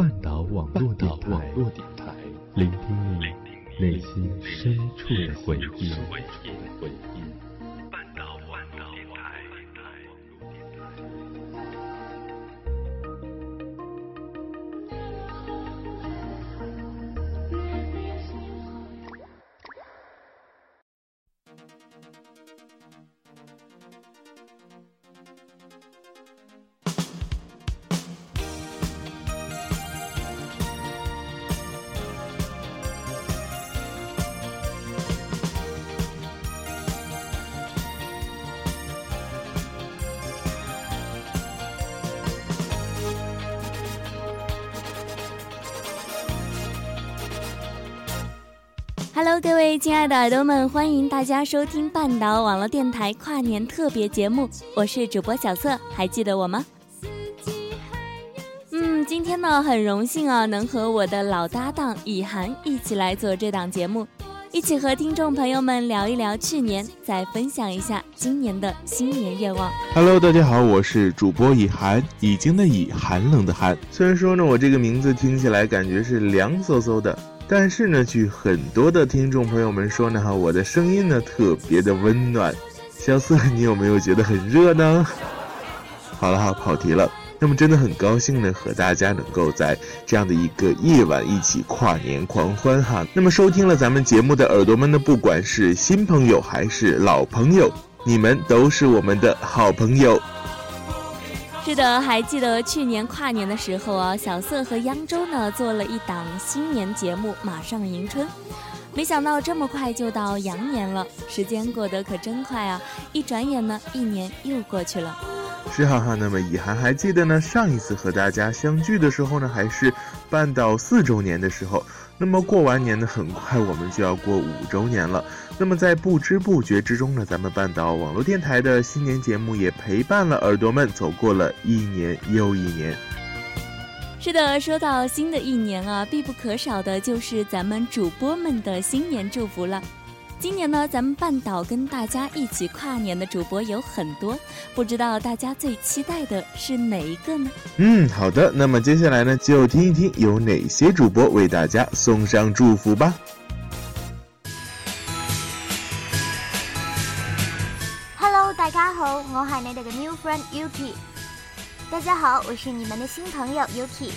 半岛网络电台，聆听你内心深处的回忆。Hello，各位亲爱的耳朵们，欢迎大家收听半岛网络电台跨年特别节目，我是主播小策，还记得我吗？嗯，今天呢，很荣幸啊，能和我的老搭档以涵一起来做这档节目，一起和听众朋友们聊一聊去年，再分享一下今年的新年愿望。Hello，大家好，我是主播以涵，已经的以，寒冷的寒。虽然说呢，我这个名字听起来感觉是凉飕飕的。但是呢，据很多的听众朋友们说呢，哈，我的声音呢特别的温暖。小四，你有没有觉得很热呢？好了哈，跑题了。那么真的很高兴呢，和大家能够在这样的一个夜晚一起跨年狂欢哈。那么收听了咱们节目的耳朵们呢，不管是新朋友还是老朋友，你们都是我们的好朋友。是的，还记得去年跨年的时候啊，小色和扬州呢做了一档新年节目《马上迎春》，没想到这么快就到羊年了，时间过得可真快啊！一转眼呢，一年又过去了。是哈哈，那么以涵还记得呢，上一次和大家相聚的时候呢，还是半岛四周年的时候。那么过完年呢，很快我们就要过五周年了。那么在不知不觉之中呢，咱们半岛网络电台的新年节目也陪伴了耳朵们走过了一年又一年。是的，说到新的一年啊，必不可少的就是咱们主播们的新年祝福了。今年呢，咱们半岛跟大家一起跨年的主播有很多，不知道大家最期待的是哪一个呢？嗯，好的，那么接下来呢，就听一听有哪些主播为大家送上祝福吧。Hello，大家好，我係你哋嘅 new friend Yuki。大家好，我是你们的新朋友 Yuki。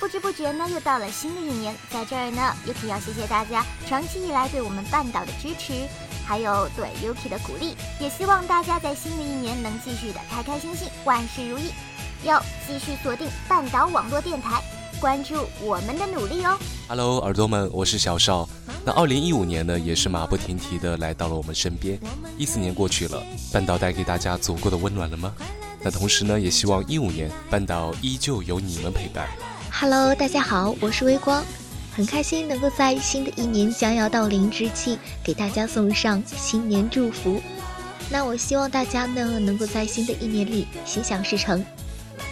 不知不觉呢，又到了新的一年，在这儿呢，Yuki 要谢谢大家长期以来对我们半岛的支持，还有对 Yuki 的鼓励，也希望大家在新的一年能继续的开开心心，万事如意，要继续锁定半岛网络电台，关注我们的努力哦。Hello，耳朵们，我是小邵。那二零一五年呢，也是马不停蹄的来到了我们身边。一四年过去了，半岛带给大家足够的温暖了吗？那同时呢，也希望一五年半岛依旧有你们陪伴。Hello，大家好，我是微光，很开心能够在新的一年将要到临之际，给大家送上新年祝福。那我希望大家呢，能够在新的一年里心想事成，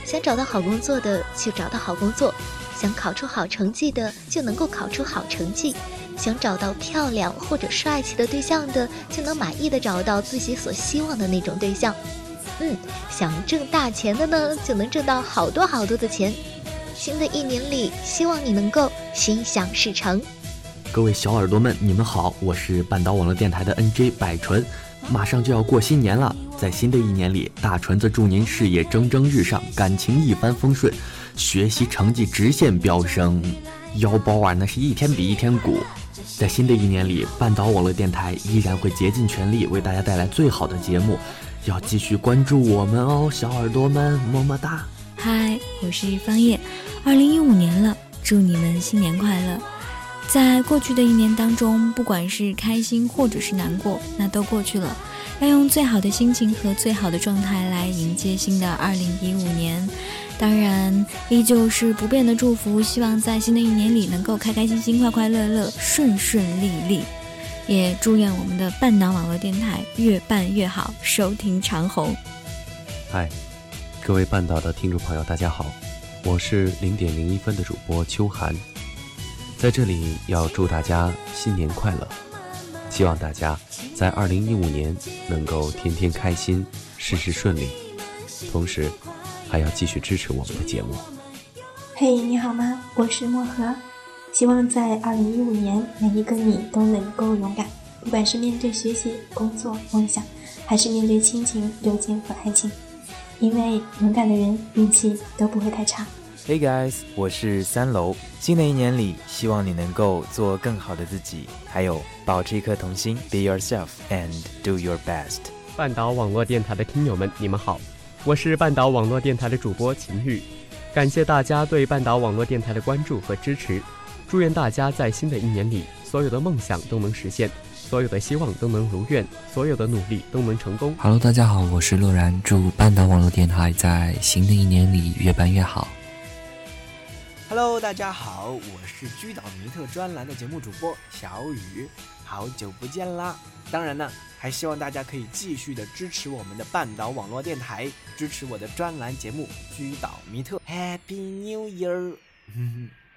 想找到好工作的就找到好工作，想考出好成绩的就能够考出好成绩，想找到漂亮或者帅气的对象的就能满意的找到自己所希望的那种对象。嗯，想挣大钱的呢，就能挣到好多好多的钱。新的一年里，希望你能够心想事成。各位小耳朵们，你们好，我是半岛网络电台的 NJ 百纯。马上就要过新年了，在新的一年里，大纯子祝您事业蒸蒸日上，感情一帆风顺，学习成绩直线飙升，腰包啊那是一天比一天鼓。在新的一年里，半岛网络电台依然会竭尽全力为大家带来最好的节目，要继续关注我们哦，小耳朵们，么么哒。嗨，我是方叶。二零一五年了，祝你们新年快乐！在过去的一年当中，不管是开心或者是难过，那都过去了。要用最好的心情和最好的状态来迎接新的二零一五年。当然，依旧是不变的祝福，希望在新的一年里能够开开心心、快快乐乐、顺顺利利。也祝愿我们的半岛网络电台越办越好，收听长虹。嗨。各位半岛的听众朋友，大家好，我是零点零一分的主播秋寒，在这里要祝大家新年快乐，希望大家在二零一五年能够天天开心，事事顺利，同时还要继续支持我们的节目。嘿，你好吗？我是漠河，希望在二零一五年，每一个你都能够勇敢，不管是面对学习、工作、梦想，还是面对亲情、友情和爱情，因为勇敢的人运气都不会太差。Hey guys，我是三楼。新的一年里，希望你能够做更好的自己，还有保持一颗童心，Be yourself and do your best。半岛网络电台的听友们，你们好，我是半岛网络电台的主播秦宇。感谢大家对半岛网络电台的关注和支持，祝愿大家在新的一年里，所有的梦想都能实现，所有的希望都能如愿，所有的努力都能成功。Hello，大家好，我是洛然，祝半岛网络电台在新的一年里越办越好。Hello，大家好，我是居岛迷特专栏的节目主播小雨，好久不见啦！当然呢。还希望大家可以继续的支持我们的半岛网络电台，支持我的专栏节目《居岛迷特》。Happy New Year！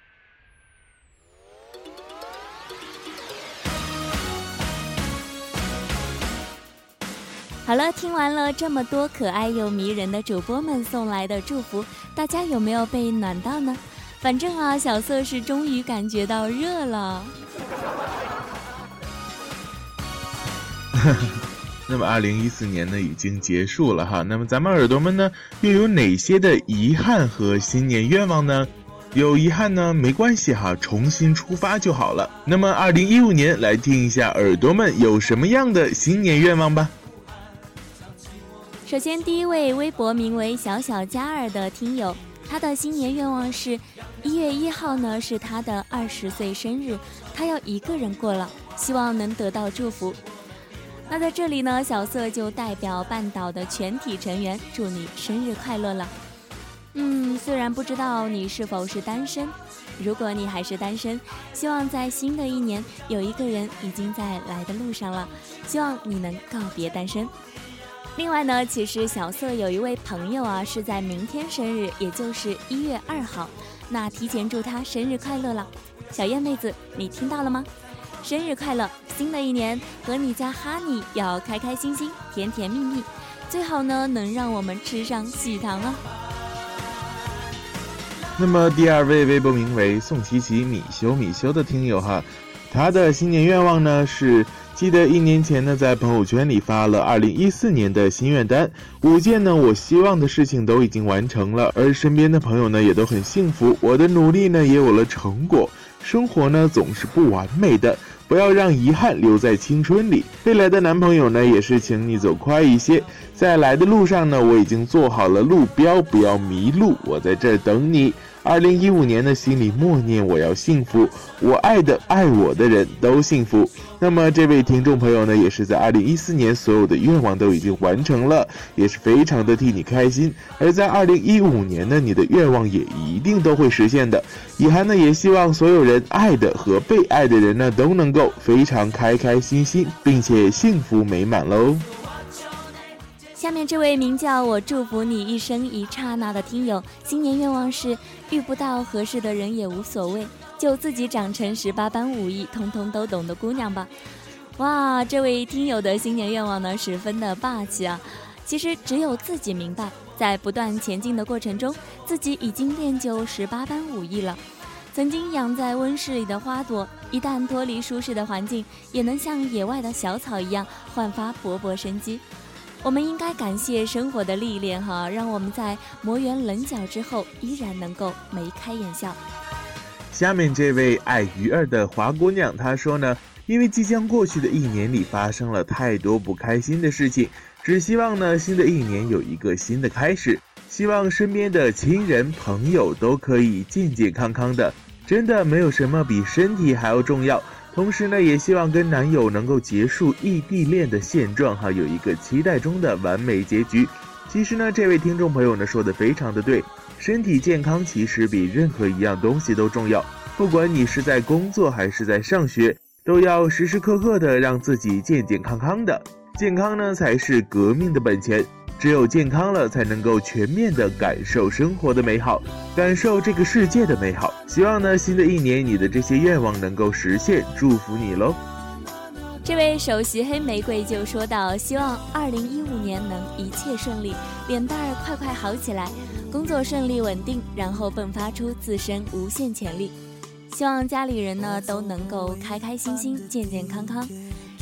好了，听完了这么多可爱又迷人的主播们送来的祝福，大家有没有被暖到呢？反正啊，小色是终于感觉到热了。那么，二零一四年呢已经结束了哈。那么，咱们耳朵们呢又有哪些的遗憾和新年愿望呢？有遗憾呢没关系哈，重新出发就好了。那么，二零一五年来听一下耳朵们有什么样的新年愿望吧。首先，第一位微博名为小小加尔的听友，他的新年愿望是一月一号呢是他的二十岁生日，他要一个人过了，希望能得到祝福。那在这里呢，小色就代表半岛的全体成员祝你生日快乐了。嗯，虽然不知道你是否是单身，如果你还是单身，希望在新的一年有一个人已经在来的路上了，希望你能告别单身。另外呢，其实小色有一位朋友啊是在明天生日，也就是一月二号，那提前祝他生日快乐了。小燕妹子，你听到了吗？生日快乐！新的一年和你家哈尼要开开心心、甜甜蜜蜜，最好呢能让我们吃上喜糖啊。那么第二位微博名为宋琪琪米修米修的听友哈，他的新年愿望呢是记得一年前呢在朋友圈里发了二零一四年的心愿单，五件呢我希望的事情都已经完成了，而身边的朋友呢也都很幸福，我的努力呢也有了成果，生活呢总是不完美的。不要让遗憾留在青春里。未来的男朋友呢，也是请你走快一些，在来的路上呢，我已经做好了路标，不要迷路，我在这儿等你。二零一五年的心里默念：我要幸福，我爱的、爱我的人都幸福。那么这位听众朋友呢，也是在二零一四年所有的愿望都已经完成了，也是非常的替你开心。而在二零一五年呢，你的愿望也一定都会实现的。以涵呢，也希望所有人爱的和被爱的人呢，都能够非常开开心心，并且幸福美满喽。下面这位名叫我祝福你一生一刹那的听友，新年愿望是遇不到合适的人也无所谓，就自己长成十八般武艺，通通都懂的姑娘吧。哇，这位听友的新年愿望呢，十分的霸气啊！其实只有自己明白，在不断前进的过程中，自己已经练就十八般武艺了。曾经养在温室里的花朵，一旦脱离舒适的环境，也能像野外的小草一样焕发勃勃生机。我们应该感谢生活的历练，哈，让我们在磨圆棱角之后，依然能够眉开眼笑。下面这位爱鱼儿的华姑娘，她说呢，因为即将过去的一年里发生了太多不开心的事情，只希望呢，新的一年有一个新的开始，希望身边的亲人朋友都可以健健康康的，真的没有什么比身体还要重要。同时呢，也希望跟男友能够结束异地恋的现状，哈，有一个期待中的完美结局。其实呢，这位听众朋友呢说的非常的对，身体健康其实比任何一样东西都重要。不管你是在工作还是在上学，都要时时刻刻的让自己健健康康的，健康呢才是革命的本钱。只有健康了，才能够全面的感受生活的美好，感受这个世界的美好。希望呢，新的一年你的这些愿望能够实现，祝福你喽。这位首席黑玫瑰就说到：“希望二零一五年能一切顺利，脸蛋儿快快好起来。工作顺利稳定，然后迸发出自身无限潜力。希望家里人呢都能够开开心心、健健康康。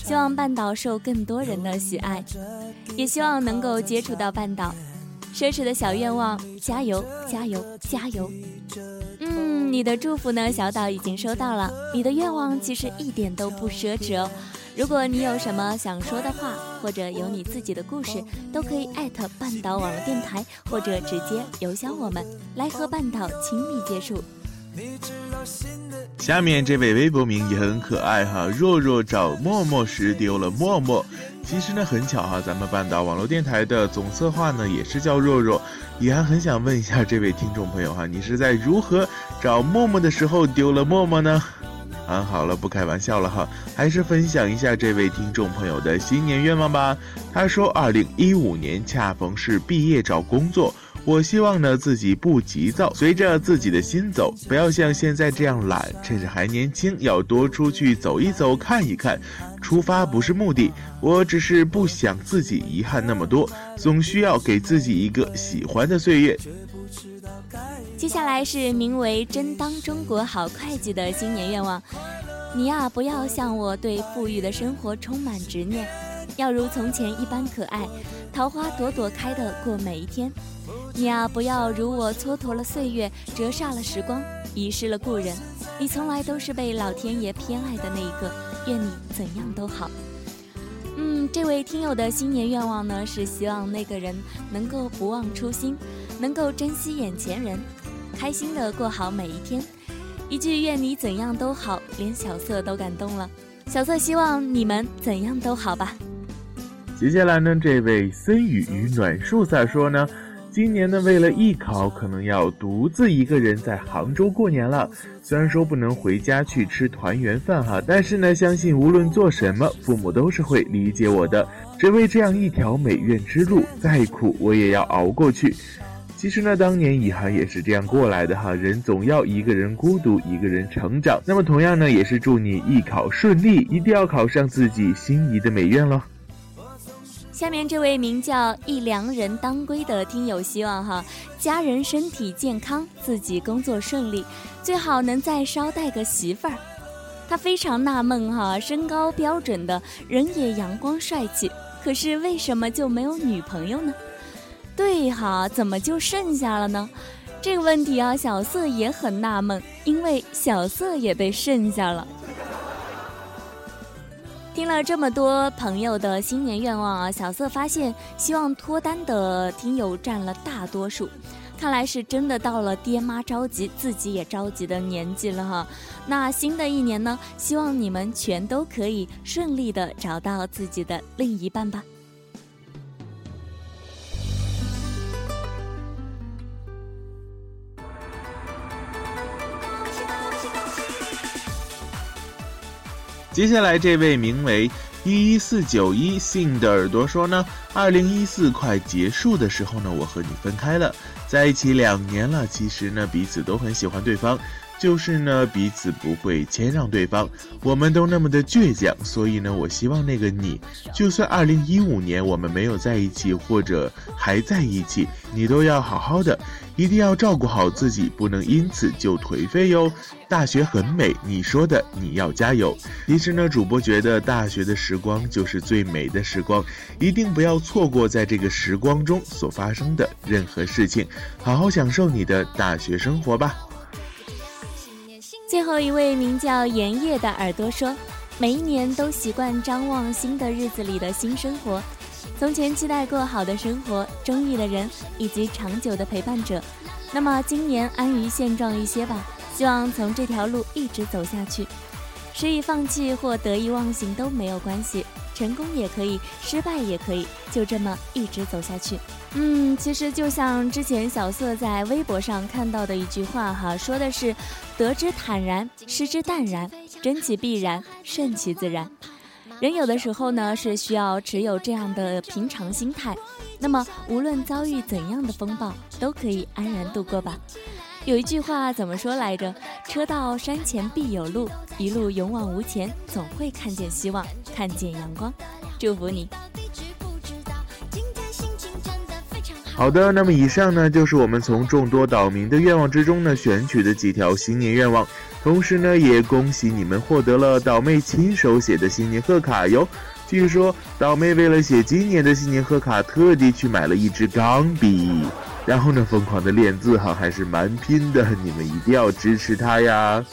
希望半岛受更多人的喜爱，也希望能够接触到半岛。奢侈的小愿望，加油，加油，加油！嗯，你的祝福呢，小岛已经收到了。你的愿望其实一点都不奢侈哦。如果你有什么想说的话，或者有你自己的故事，都可以艾特半岛网络电台，或者直接邮箱我们，来和半岛亲密接触。下面这位微博名也很可爱哈，若若找默默时丢了默默。其实呢很巧哈，咱们半岛网络电台的总策划呢也是叫若若。也还很想问一下这位听众朋友哈，你是在如何找默默的时候丢了默默呢？啊，好了，不开玩笑了哈，还是分享一下这位听众朋友的新年愿望吧。他说，二零一五年恰逢是毕业找工作。我希望呢自己不急躁，随着自己的心走，不要像现在这样懒。趁着还年轻，要多出去走一走，看一看。出发不是目的，我只是不想自己遗憾那么多，总需要给自己一个喜欢的岁月。接下来是名为“真当中国好会计”的新年愿望，你呀不要像我对富裕的生活充满执念，要如从前一般可爱，桃花朵朵开的过每一天。你呀，不要如我蹉跎了岁月，折煞了时光，遗失了故人。你从来都是被老天爷偏爱的那一个。愿你怎样都好。嗯，这位听友的新年愿望呢，是希望那个人能够不忘初心，能够珍惜眼前人，开心的过好每一天。一句愿你怎样都好，连小色都感动了。小色希望你们怎样都好吧。接下来呢，这位森雨与暖树咋说呢？今年呢，为了艺考，可能要独自一个人在杭州过年了。虽然说不能回家去吃团圆饭哈，但是呢，相信无论做什么，父母都是会理解我的。只为这样一条美院之路，再苦我也要熬过去。其实呢，当年以涵也是这样过来的哈。人总要一个人孤独，一个人成长。那么同样呢，也是祝你艺考顺利，一定要考上自己心仪的美院喽。下面这位名叫一良人当归的听友希望哈，家人身体健康，自己工作顺利，最好能再捎带个媳妇儿。他非常纳闷哈，身高标准的人也阳光帅气，可是为什么就没有女朋友呢？对哈，怎么就剩下了呢？这个问题啊，小色也很纳闷，因为小色也被剩下了。听了这么多朋友的新年愿望啊，小色发现希望脱单的听友占了大多数，看来是真的到了爹妈着急，自己也着急的年纪了哈。那新的一年呢，希望你们全都可以顺利的找到自己的另一半吧。接下来这位名为一一四九一信的耳朵说呢，二零一四快结束的时候呢，我和你分开了，在一起两年了，其实呢彼此都很喜欢对方，就是呢彼此不会谦让对方，我们都那么的倔强，所以呢我希望那个你，就算二零一五年我们没有在一起或者还在一起，你都要好好的。一定要照顾好自己，不能因此就颓废哟。大学很美，你说的，你要加油。其实呢，主播觉得大学的时光就是最美的时光，一定不要错过在这个时光中所发生的任何事情，好好享受你的大学生活吧。最后一位名叫炎叶的耳朵说：“每一年都习惯张望新的日子里的新生活。”从前期待过好的生活、中意的人以及长久的陪伴者，那么今年安于现状一些吧。希望从这条路一直走下去，失意放弃或得意忘形都没有关系，成功也可以，失败也可以，就这么一直走下去。嗯，其实就像之前小色在微博上看到的一句话哈，说的是：得之坦然，失之淡然，争其必然，顺其自然。人有的时候呢是需要持有这样的平常心态，那么无论遭遇怎样的风暴，都可以安然度过吧。有一句话怎么说来着？车到山前必有路，一路勇往无前，总会看见希望，看见阳光。祝福你。好的，那么以上呢就是我们从众多岛民的愿望之中呢选取的几条新年愿望，同时呢也恭喜你们获得了岛妹亲手写的新年贺卡哟。据说岛妹为了写今年的新年贺卡，特地去买了一支钢笔，然后呢疯狂的练字哈，还是蛮拼的，你们一定要支持他呀。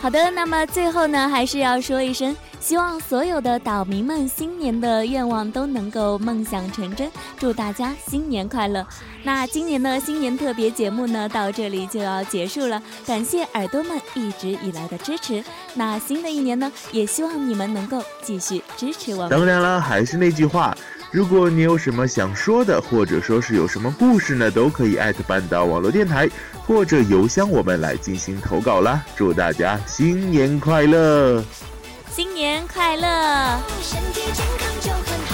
好的，那么最后呢，还是要说一声，希望所有的岛民们新年的愿望都能够梦想成真，祝大家新年快乐。那今年的新年特别节目呢，到这里就要结束了，感谢耳朵们一直以来的支持。那新的一年呢，也希望你们能够继续支持我们。当然了，还是那句话。如果你有什么想说的，或者说是有什么故事呢，都可以艾特半岛网络电台，或者邮箱我们来进行投稿啦。祝大家新年快乐！新年快乐！身体健康就很